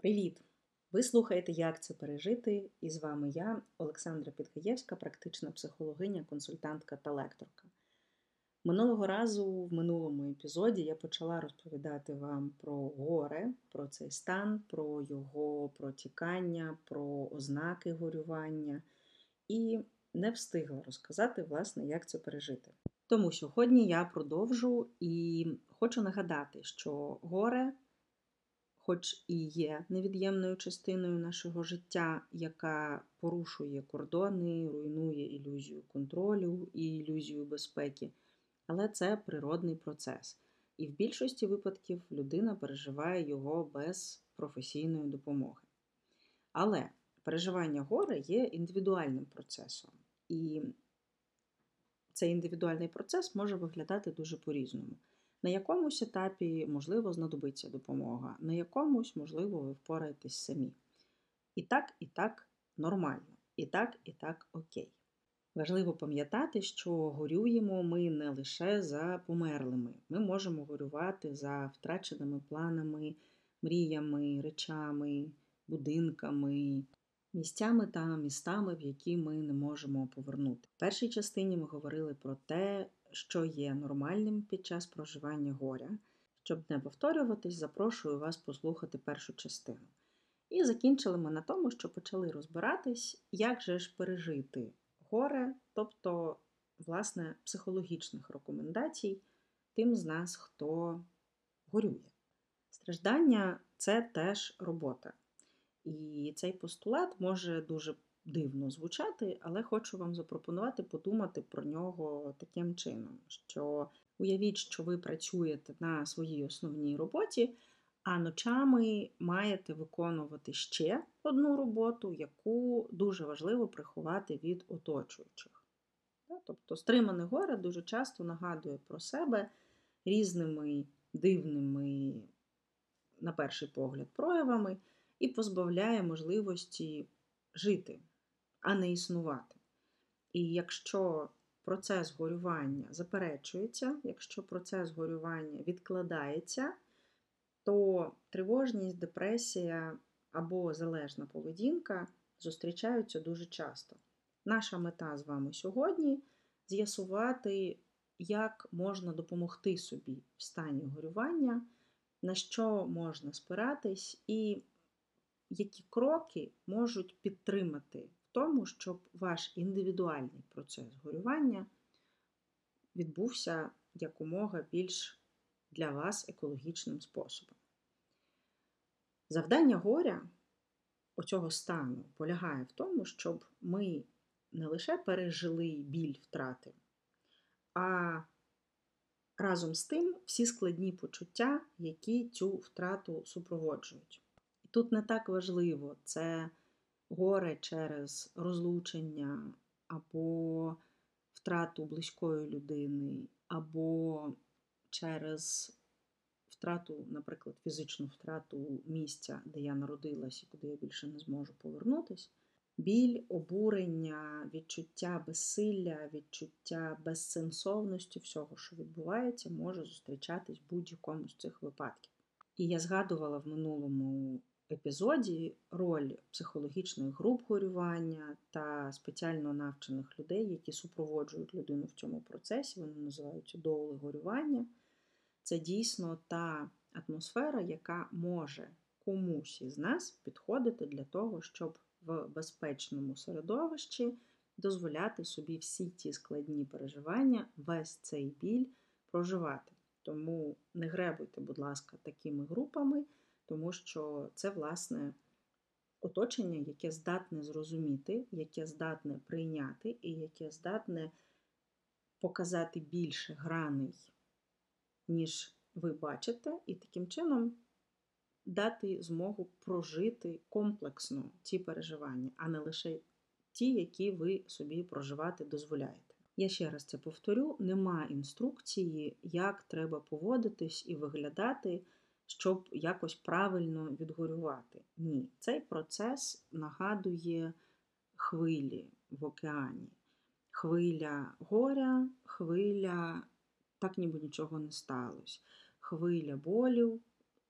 Привіт! Ви слухаєте Як це пережити? І з вами я, Олександра Підгаєвська, практична психологиня, консультантка та лекторка. Минулого разу, в минулому епізоді, я почала розповідати вам про горе, про цей стан, про його протікання, про ознаки горювання і не встигла розказати, власне, як це пережити. Тому сьогодні я продовжу і хочу нагадати, що горе хоч і є невід'ємною частиною нашого життя, яка порушує кордони, руйнує ілюзію контролю і ілюзію безпеки, але це природний процес. І в більшості випадків людина переживає його без професійної допомоги. Але переживання горя є індивідуальним процесом. І цей індивідуальний процес може виглядати дуже по-різному. На якомусь етапі, можливо, знадобиться допомога, на якомусь, можливо, ви впораєтесь самі. І так, і так нормально, і так, і так окей. Важливо пам'ятати, що горюємо ми не лише за померлими. Ми можемо горювати за втраченими планами, мріями, речами, будинками, місцями та містами, в які ми не можемо повернути. В першій частині ми говорили про те, що є нормальним під час проживання горя. Щоб не повторюватись, запрошую вас послухати першу частину. І закінчили ми на тому, що почали розбиратись, як же ж пережити горе, тобто, власне, психологічних рекомендацій тим з нас, хто горює. Страждання це теж робота. І цей постулат може дуже дивно звучати, але хочу вам запропонувати подумати про нього таким чином, що уявіть, що ви працюєте на своїй основній роботі, а ночами маєте виконувати ще одну роботу, яку дуже важливо приховати від оточуючих. Тобто стримане горе дуже часто нагадує про себе різними дивними, на перший погляд, проявами і позбавляє можливості жити а не існувати. І якщо процес горювання заперечується, якщо процес горювання відкладається, то тривожність, депресія або залежна поведінка зустрічаються дуже часто. Наша мета з вами сьогодні з'ясувати, як можна допомогти собі в стані горювання, на що можна спиратись, і які кроки можуть підтримати тому, щоб ваш індивідуальний процес горювання відбувся якомога більш для вас екологічним способом. Завдання горя оцього стану полягає в тому, щоб ми не лише пережили біль втрати, а разом з тим всі складні почуття, які цю втрату супроводжують. І тут не так важливо, це горе через розлучення або втрату близької людини, або через втрату, наприклад, фізичну втрату місця, де я народилась і куди я більше не зможу повернутися. Біль, обурення, відчуття безсилля, відчуття безсенсовності всього, що відбувається, може зустрічатись будь-якому з цих випадків. І я згадувала в минулому епізоді роль психологічних груп горювання та спеціально навчених людей, які супроводжують людину в цьому процесі, вони називаються доули горювання. Це дійсно та атмосфера, яка може комусь із нас підходити для того, щоб в безпечному середовищі дозволяти собі всі ті складні переживання, весь цей біль проживати. Тому не гребуйте, будь ласка, такими групами тому що це, власне, оточення, яке здатне зрозуміти, яке здатне прийняти і яке здатне показати більше граней, ніж ви бачите, і таким чином дати змогу прожити комплексно ці переживання, а не лише ті, які ви собі проживати дозволяєте. Я ще раз це повторю: нема інструкції, як треба поводитись і виглядати щоб якось правильно відгорювати. Ні, цей процес нагадує хвилі в океані. Хвиля горя, хвиля так ніби нічого не сталося. Хвиля болю,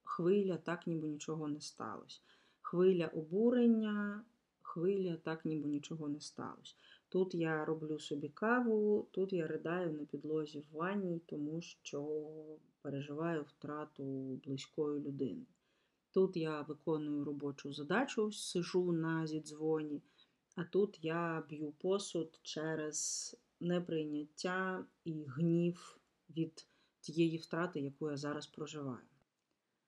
хвиля так ніби нічого не сталося. хвиля обурення, хвиля так, ніби нічого не сталося. Тут я роблю собі каву, тут я ридаю на підлозі в ванні, тому що переживаю втрату близької людини. Тут я виконую робочу задачу, сижу на зідзвоні, а тут я б'ю посуд через неприйняття і гнів від тієї втрати, яку я зараз проживаю.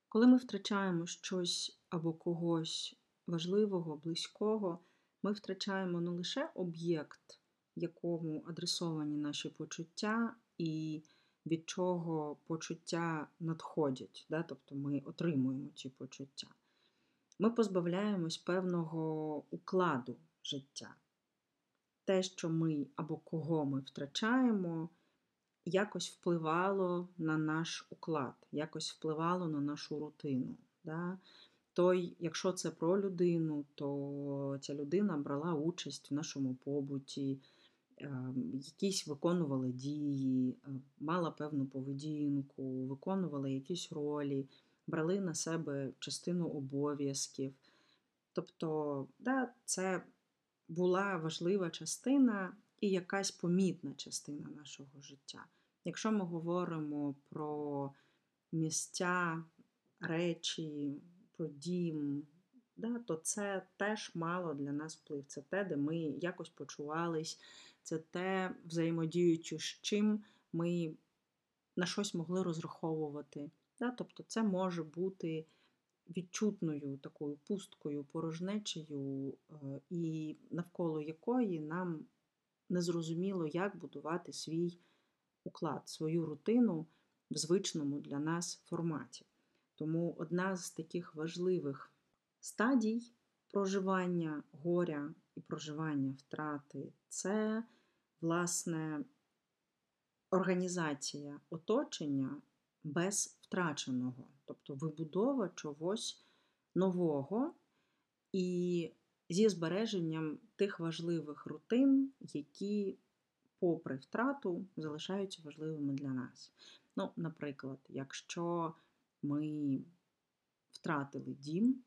Коли ми втрачаємо щось або когось важливого, близького, ми втрачаємо не лише об'єкт, якому адресовані наші почуття, і від чого почуття надходять, да? тобто ми отримуємо ці почуття. Ми позбавляємось певного укладу життя. Те, що ми або кого ми втрачаємо, якось впливало на наш уклад, якось впливало на нашу рутину. Да? Той, якщо це про людину, то ця людина брала участь в нашому побуті, якісь виконували дії, е, мала певну поведінку, виконувала якісь ролі, брали на себе частину обов'язків. Тобто, да, це була важлива частина і якась помітна частина нашого життя. Якщо ми говоримо про місця, речі, про дім, да, то це теж мало для нас вплив. Це те, де ми якось почувались, це те, взаємодіючи з чим ми на щось могли розраховувати. Тобто це може бути відчутною такою пусткою, порожнечею, е, і навколо якої нам незрозуміло, як будувати свій уклад, свою рутину в звичному для нас форматі. Тому одна з таких важливих стадій проживання горя і проживання втрати це, власне, організація оточення без втраченого, тобто вибудова чогось нового і зі збереженням тих важливих рутин, які, попри втрату, залишаються важливими для нас. Ну, Наприклад, якщо ми втратили дім,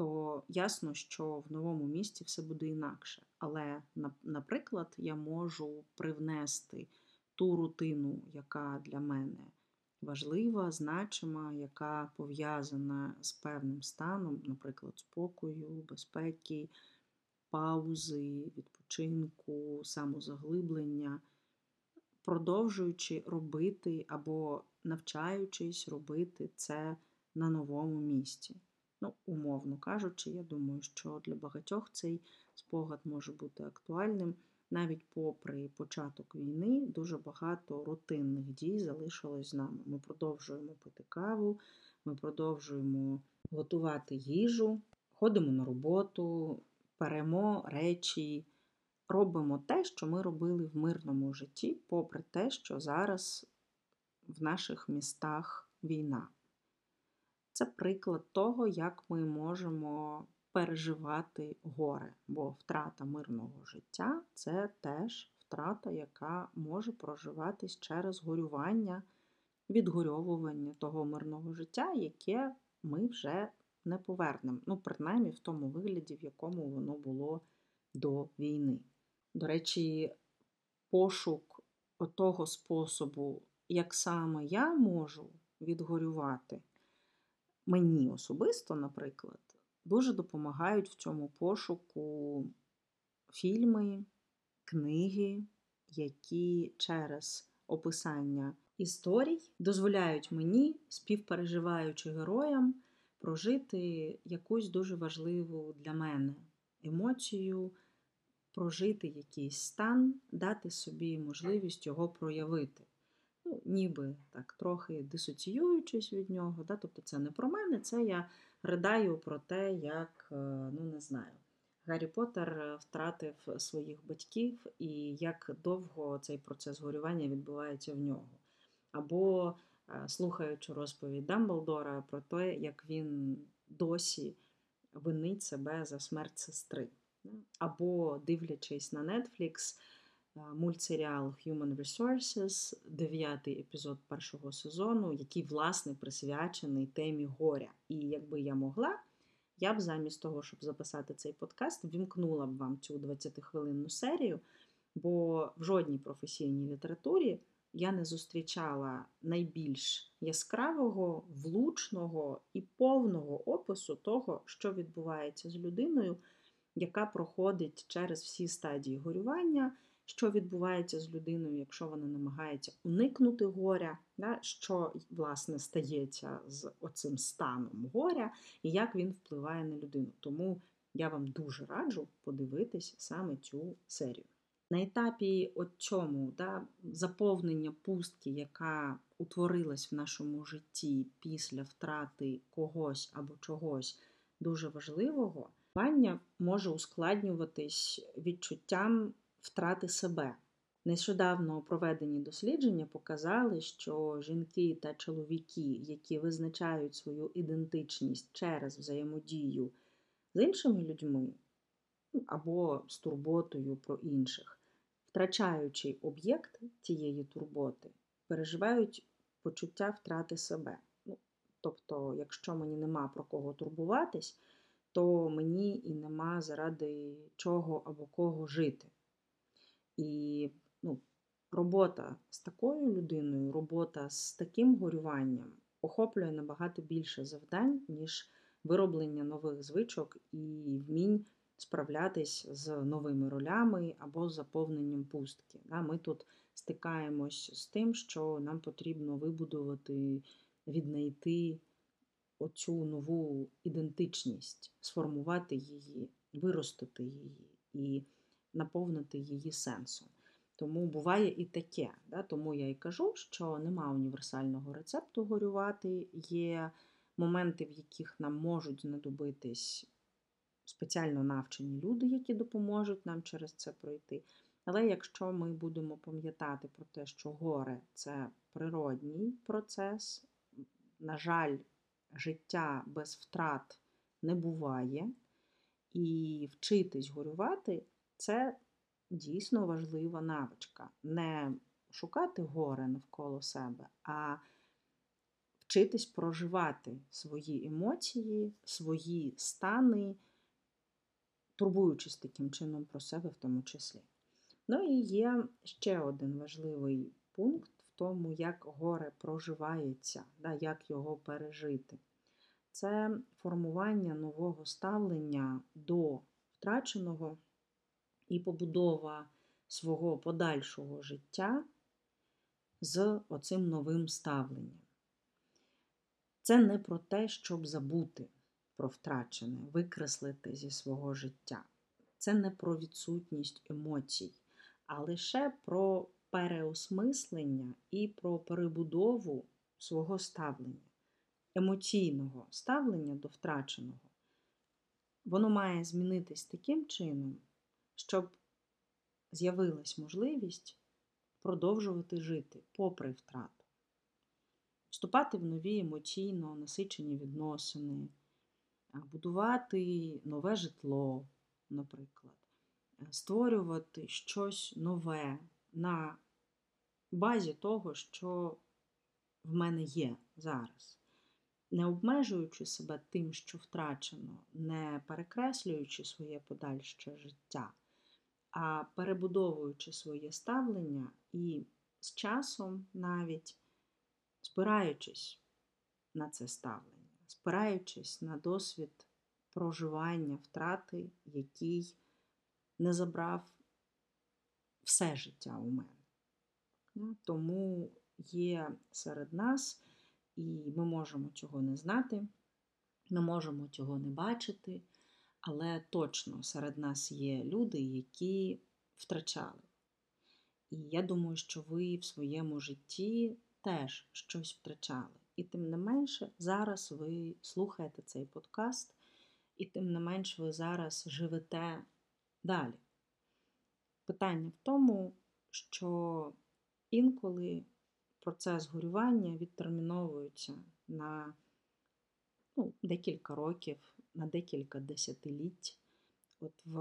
то ясно, що в новому місті все буде інакше. Але, наприклад, я можу привнести ту рутину, яка для мене важлива, значима, яка пов'язана з певним станом, наприклад, спокою, безпеки, паузи, відпочинку, самозаглиблення, продовжуючи робити або навчаючись робити це на новому місці. Ну, умовно кажучи, я думаю, що для багатьох цей спогад може бути актуальним. Навіть попри початок війни, дуже багато рутинних дій залишилось з нами. Ми продовжуємо пити каву, ми продовжуємо готувати їжу, ходимо на роботу, перемо речі, робимо те, що ми робили в мирному житті, попри те, що зараз в наших містах війна. Це приклад того, як ми можемо переживати горе, бо втрата мирного життя це теж втрата, яка може проживатись через горювання, відгорьовування того мирного життя, яке ми вже не повернемо. Ну, принаймні в тому вигляді, в якому воно було до війни. До речі, пошук того способу, як саме я можу відгорювати, мені особисто, наприклад, дуже допомагають в цьому пошуку фільми, книги, які через описання історій дозволяють мені, співпереживаючи героям, прожити якусь дуже важливу для мене емоцію, прожити якийсь стан, дати собі можливість його проявити ну, ніби так трохи дисоціюючись від нього. Да? Тобто це не про мене, це я ридаю про те, як, е, ну не знаю, Гаррі Поттер втратив своїх батьків і як довго цей процес горювання відбувається в нього. Або е, слухаючи розповідь Дамблдора про те, як він досі винить себе за смерть сестри. Або дивлячись на Netflix, мультсеріал Human Resources, дев'ятий епізод першого сезону, який, власне, присвячений темі горя. І якби я могла, я б замість того, щоб записати цей подкаст, вімкнула б вам цю 20-хвилинну серію, бо в жодній професійній літературі я не зустрічала найбільш яскравого, влучного і повного опису того, що відбувається з людиною, яка проходить через всі стадії горювання, що відбувається з людиною, якщо вона намагається уникнути горя, що власне стається з оцим станом горя, і як він впливає на людину. Тому я вам дуже раджу подивитись саме цю серію. На етапі от цьому да, заповнення пустки, яка утворилась в нашому житті після втрати когось або чогось дуже важливого, Вання може ускладнюватись відчуттям втрати себе. Нещодавно проведені дослідження показали, що жінки та чоловіки, які визначають свою ідентичність через взаємодію з іншими людьми ну, або з турботою про інших, втрачаючи об'єкт цієї турботи, переживають почуття втрати себе. Ну, Тобто, якщо мені нема про кого турбуватись, то мені і нема заради чого або кого жити. І ну, робота з такою людиною, робота з таким горюванням охоплює набагато більше завдань, ніж вироблення нових звичок і вмінь справлятись з новими ролями або заповненням пустки. Ми тут стикаємось з тим, що нам потрібно вибудувати, віднайти оцю нову ідентичність, сформувати її, виростити її і наповнити її сенсом. Тому буває і таке. Да? Тому я і кажу, що нема універсального рецепту горювати, є моменти, в яких нам можуть знадобитись спеціально навчені люди, які допоможуть нам через це пройти. Але якщо ми будемо пам'ятати про те, що горе це природній процес, на жаль, життя без втрат не буває, і вчитись горювати це дійсно важлива навичка. Не шукати горе навколо себе, а вчитись проживати свої емоції, свої стани турбуючись таким чином про себе в тому числі. Ну і є ще один важливий пункт в тому, як горе проживається, да, як його пережити. Це формування нового ставлення до втраченого і побудова свого подальшого життя з оцим новим ставленням. Це не про те, щоб забути про втрачене, викреслити зі свого життя. Це не про відсутність емоцій, а лише про переосмислення і про перебудову свого ставлення, емоційного ставлення до втраченого. Воно має змінитись таким чином, щоб з'явилась можливість продовжувати жити попри втрату, вступати в нові емоційно насичені відносини будувати нове житло, наприклад, створювати щось нове на базі того, що в мене є зараз. Не обмежуючи себе тим, що втрачено, не перекреслюючи своє подальше життя, а перебудовуючи своє ставлення і з часом навіть спираючись на це ставлення спираючись на досвід проживання втрати, який не забрав все життя у мене. Тому є серед нас, і ми можемо цього не знати, ми можемо цього не бачити, але точно серед нас є люди, які втрачали. І я думаю, що ви в своєму житті теж щось втрачали. І тим не менше, зараз ви слухаєте цей подкаст, і тим не менш ви зараз живете далі. Питання в тому, що інколи процес горювання відтерміновується на ну, декілька років, на декілька десятиліть. От в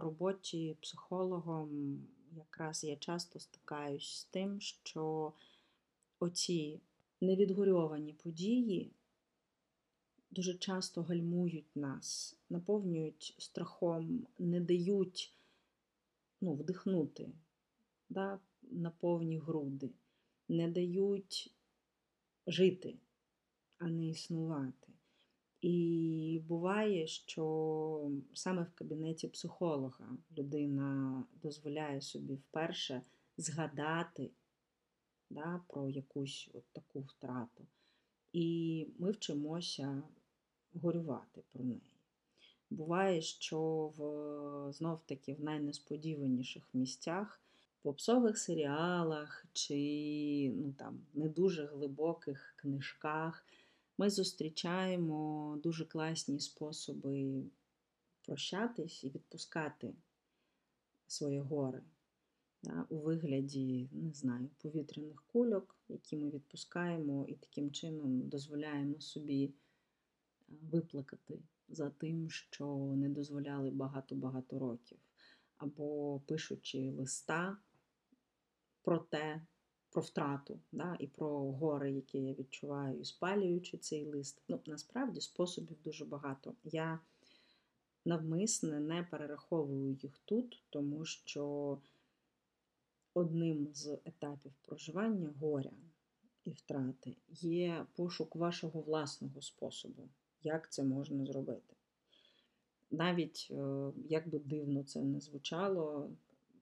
роботі психологом якраз я часто стикаюсь з тим, що оці невідгорьовані події дуже часто гальмують нас, наповнюють страхом, не дають ну, вдихнути да, на повні груди, не дають жити, а не існувати. І буває, що саме в кабінеті психолога людина дозволяє собі вперше згадати да, про якусь от таку втрату. І ми вчимося горювати про неї. Буває, що в, знов таки в найнесподіваніших місцях, в попсових серіалах чи ну, там, не дуже глибоких книжках ми зустрічаємо дуже класні способи прощатись і відпускати своє горе да, у вигляді, не знаю, повітряних кульок, які ми відпускаємо, і таким чином дозволяємо собі виплакати за тим, що не дозволяли багато-багато років, або пишучи листа про те, про втрату да, і про горе, яке я відчуваю, і спалюючи цей лист. Ну, насправді способів дуже багато. Я навмисне не перераховую їх тут, тому що одним з етапів проживання горя і втрати є пошук вашого власного способу, як це можна зробити. Навіть, е, як би дивно це не звучало,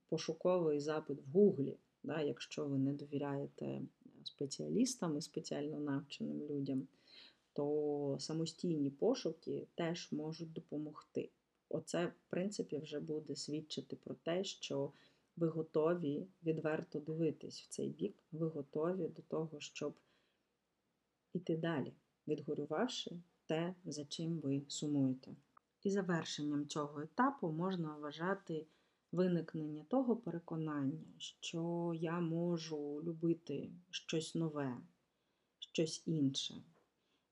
пошуковий запит в Гуглі, да, якщо ви не довіряєте спеціалістам і спеціально навченим людям, то самостійні пошуки теж можуть допомогти. Оце, в принципі, вже буде свідчити про те, що ви готові відверто дивитись в цей бік, ви готові до того, щоб іти далі, відгорювавши те, за чим ви сумуєте. І завершенням цього етапу можна вважати виникнення того переконання, що я можу любити щось нове, щось інше.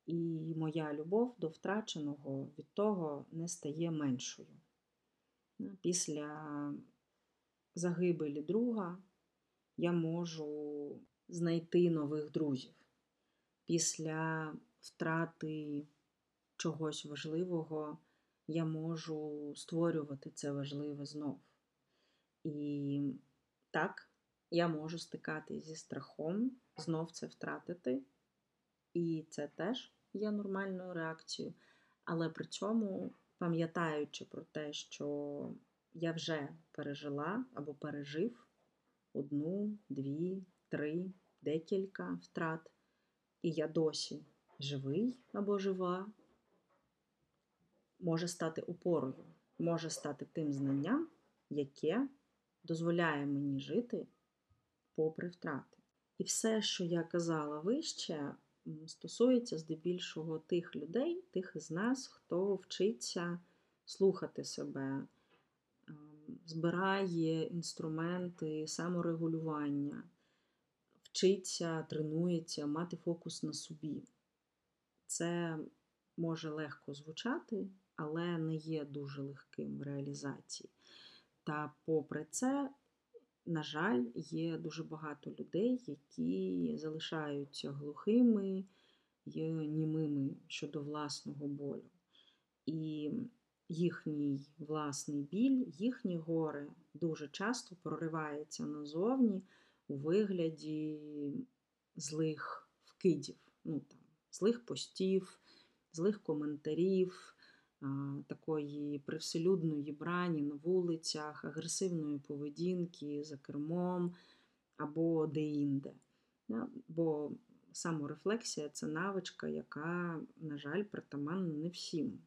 І моя любов до втраченого від того не стає меншою. Після загибелі друга я можу знайти нових друзів. Після втрати чогось важливого я можу створювати це важливе знов. І так, я можу стикатись зі страхом, знов це втратити. І це теж є нормальною реакцією. Але при цьому, пам'ятаючи про те, що я вже пережила або пережив одну, дві, три, декілька втрат, і я досі живий або жива, може стати опорою, може стати тим знанням, яке дозволяє мені жити попри втрати. І все, що я казала вище, стосується здебільшого тих людей, тих із нас, хто вчиться слухати себе, ем, збирає інструменти саморегулювання, вчиться, тренується, мати фокус на собі. Це може легко звучати, але не є дуже легким в реалізації. Та, попри це, на жаль, є дуже багато людей, які залишаються глухими і німими щодо власного болю. І їхній власний біль, їхні горе дуже часто проривається назовні у вигляді злих вкидів, ну, там, злих постів, злих коментарів такої привселюдної брані на вулицях, агресивної поведінки за кермом або деінде. Бо саморефлексія це навичка, яка, на жаль, притаманна не всім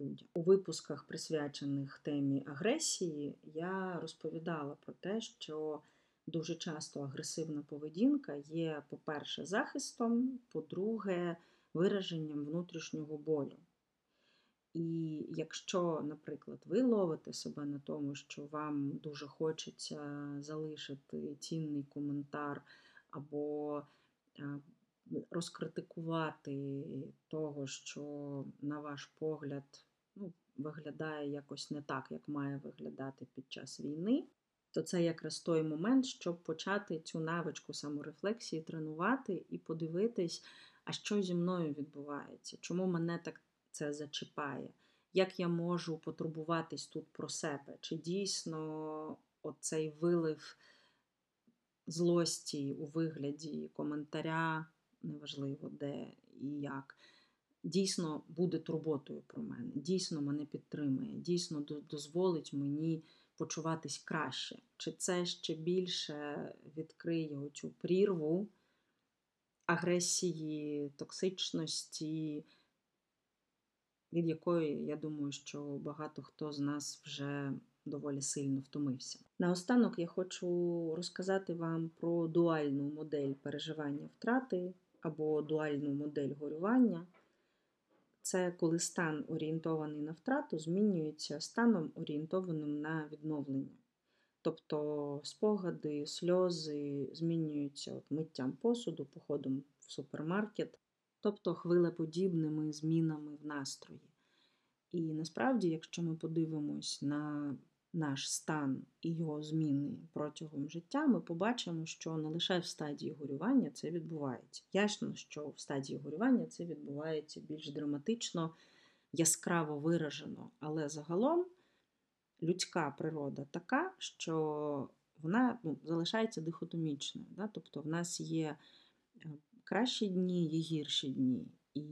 людям. У випусках, присвячених темі агресії, я розповідала про те, що дуже часто агресивна поведінка є, по-перше, захистом, по-друге, вираженням внутрішнього болю. І якщо, наприклад, ви ловите себе на тому, що вам дуже хочеться залишити цінний коментар або е, розкритикувати того, що, на ваш погляд, ну, виглядає якось не так, як має виглядати під час війни, то це якраз той момент, щоб почати цю навичку саморефлексії тренувати і подивитись, а що зі мною відбувається, чому мене так це зачіпає. Як я можу потурбуватись тут про себе? Чи дійсно оцей вилив злості у вигляді коментаря, неважливо де і як, дійсно буде турботою про мене, дійсно мене підтримує, дійсно дозволить мені почуватись краще. Чи це ще більше відкриє цю прірву агресії, токсичності, від якої, я думаю, що багато хто з нас вже доволі сильно втомився. Наостанок я хочу розказати вам про дуальну модель переживання втрати або дуальну модель горювання. Це коли стан орієнтований на втрату змінюється станом орієнтованим на відновлення. Тобто спогади, сльози змінюються от миттям посуду, походом в супермаркет, тобто хвилеподібними змінами в настрої. І насправді, якщо ми подивимось на наш стан і його зміни протягом життя, ми побачимо, що не лише в стадії горювання це відбувається. Ясно, що в стадії горювання це відбувається більш драматично, яскраво виражено, але загалом людська природа така, що вона ну, залишається дихотомічною. Да? Тобто в нас є е, кращі дні, є гірші дні. І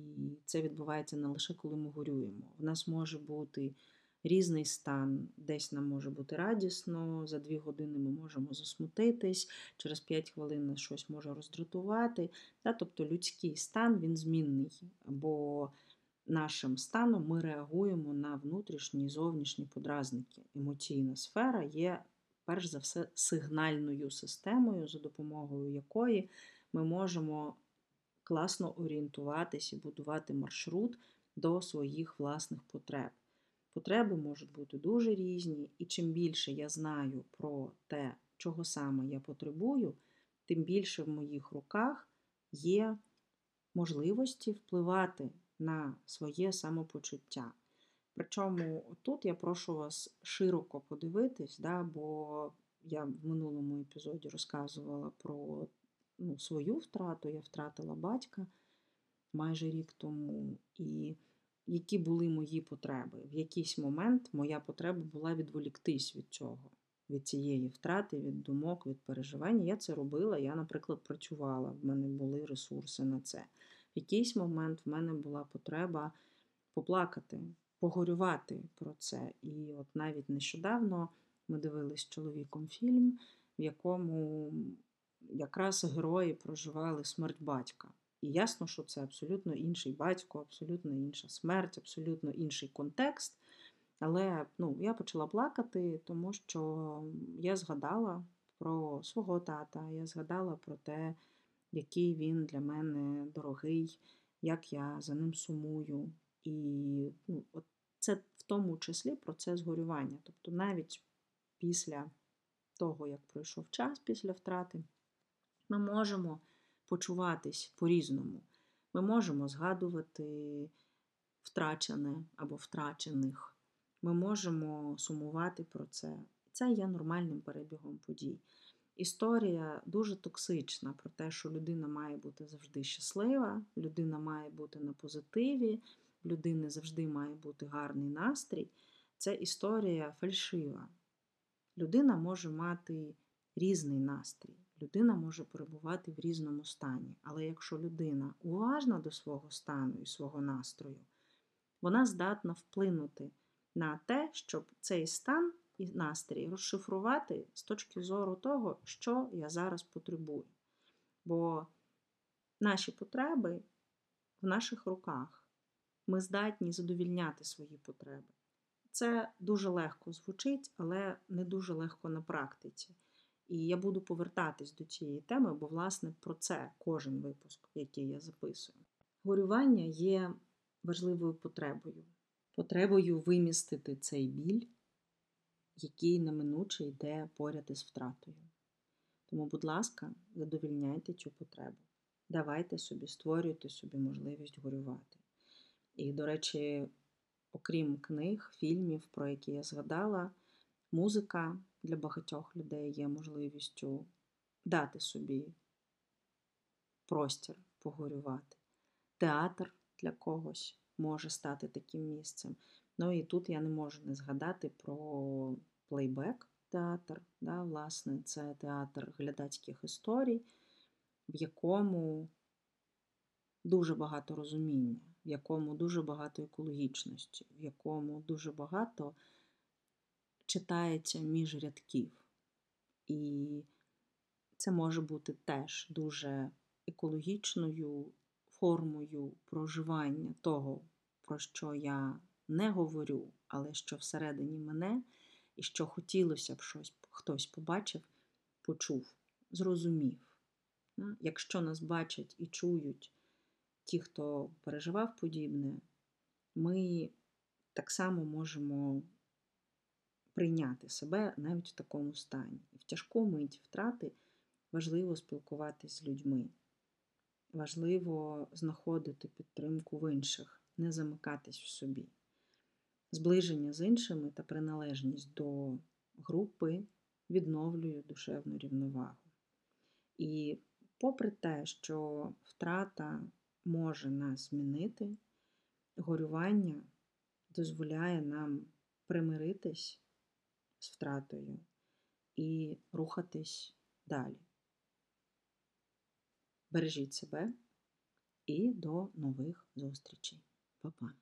це відбувається не лише коли ми горюємо. В нас може бути різний стан. Десь нам може бути радісно, за дві години ми можемо засмутитись, через 5 хвилин щось може роздратувати. Тобто людський стан він змінний. бо нашим станом ми реагуємо на внутрішні і зовнішні подразники. Емоційна сфера є, перш за все, сигнальною системою, за допомогою якої ми можемо класно орієнтуватись і будувати маршрут до своїх власних потреб. Потреби можуть бути дуже різні, і чим більше я знаю про те, чого саме я потребую, тим більше в моїх руках є можливості впливати на своє самопочуття. Причому тут я прошу вас широко подивитись, да, бо я в минулому епізоді розказувала про ну, свою втрату, я втратила батька майже рік тому. І які були мої потреби. В якийсь момент моя потреба була відволіктись від цього, від цієї втрати, від думок, від переживань. Я це робила. Я, наприклад, працювала, в мене були ресурси на це. В якийсь момент в мене була потреба поплакати, погорювати про це. І от навіть нещодавно ми дивились з чоловіком фільм, в якому якраз герої проживали смерть батька. І ясно, що це абсолютно інший батько, абсолютно інша смерть, абсолютно інший контекст. Але ну, я почала плакати, тому що я згадала про свого тата, я згадала про те, який він для мене дорогий, як я за ним сумую. І ну, от це в тому числі процес горювання. Тобто навіть після того, як пройшов час після втрати, ми можемо почуватись по-різному. Ми можемо згадувати втрачене або втрачених. Ми можемо сумувати про це. Це є нормальним перебігом подій. Історія дуже токсична про те, що людина має бути завжди щаслива, людина має бути на позитиві, людини завжди має бути гарний настрій. Це історія фальшива. Людина може мати різний настрій людина може перебувати в різному стані. Але якщо людина уважна до свого стану і свого настрою, вона здатна вплинути на те, щоб цей стан і настрій розшифрувати з точки зору того, що я зараз потребую. Бо наші потреби в наших руках. Ми здатні задовільняти свої потреби. Це дуже легко звучить, але не дуже легко на практиці. І я буду повертатись до цієї теми, бо, власне, про це кожен випуск, який я записую. Горювання є важливою потребою, потребою вимістити цей біль, який неминуче йде поряд із втратою. Тому, будь ласка, задовільняйте цю потребу. Давайте собі, створюйте собі можливість горювати. І, до речі, окрім книг, фільмів, про які я згадала, музика для багатьох людей є можливістю дати собі простір погорювати. Театр для когось може стати таким місцем. Ну і тут я не можу не згадати про плейбек театр. Да, Власне, це театр глядацьких історій, в якому дуже багато розуміння, в якому дуже багато екологічності, в якому дуже багато читається між рядків. І це може бути теж дуже екологічною формою проживання того, про що я не говорю, але що всередині мене, і що хотілося б щось хтось побачив, почув, зрозумів. Якщо нас бачать і чують ті, хто переживав подібне, ми так само можемо прийняти себе навіть в такому стані. І в тяжку мить втрати важливо спілкуватись з людьми. Важливо знаходити підтримку в інших, не замикатись в собі. Зближення з іншими та приналежність до групи відновлює душевну рівновагу. І попри те, що втрата може нас змінити, горювання дозволяє нам примиритись з втратою і рухатись далі. Бережіть себе і до нових зустрічей. Па-па!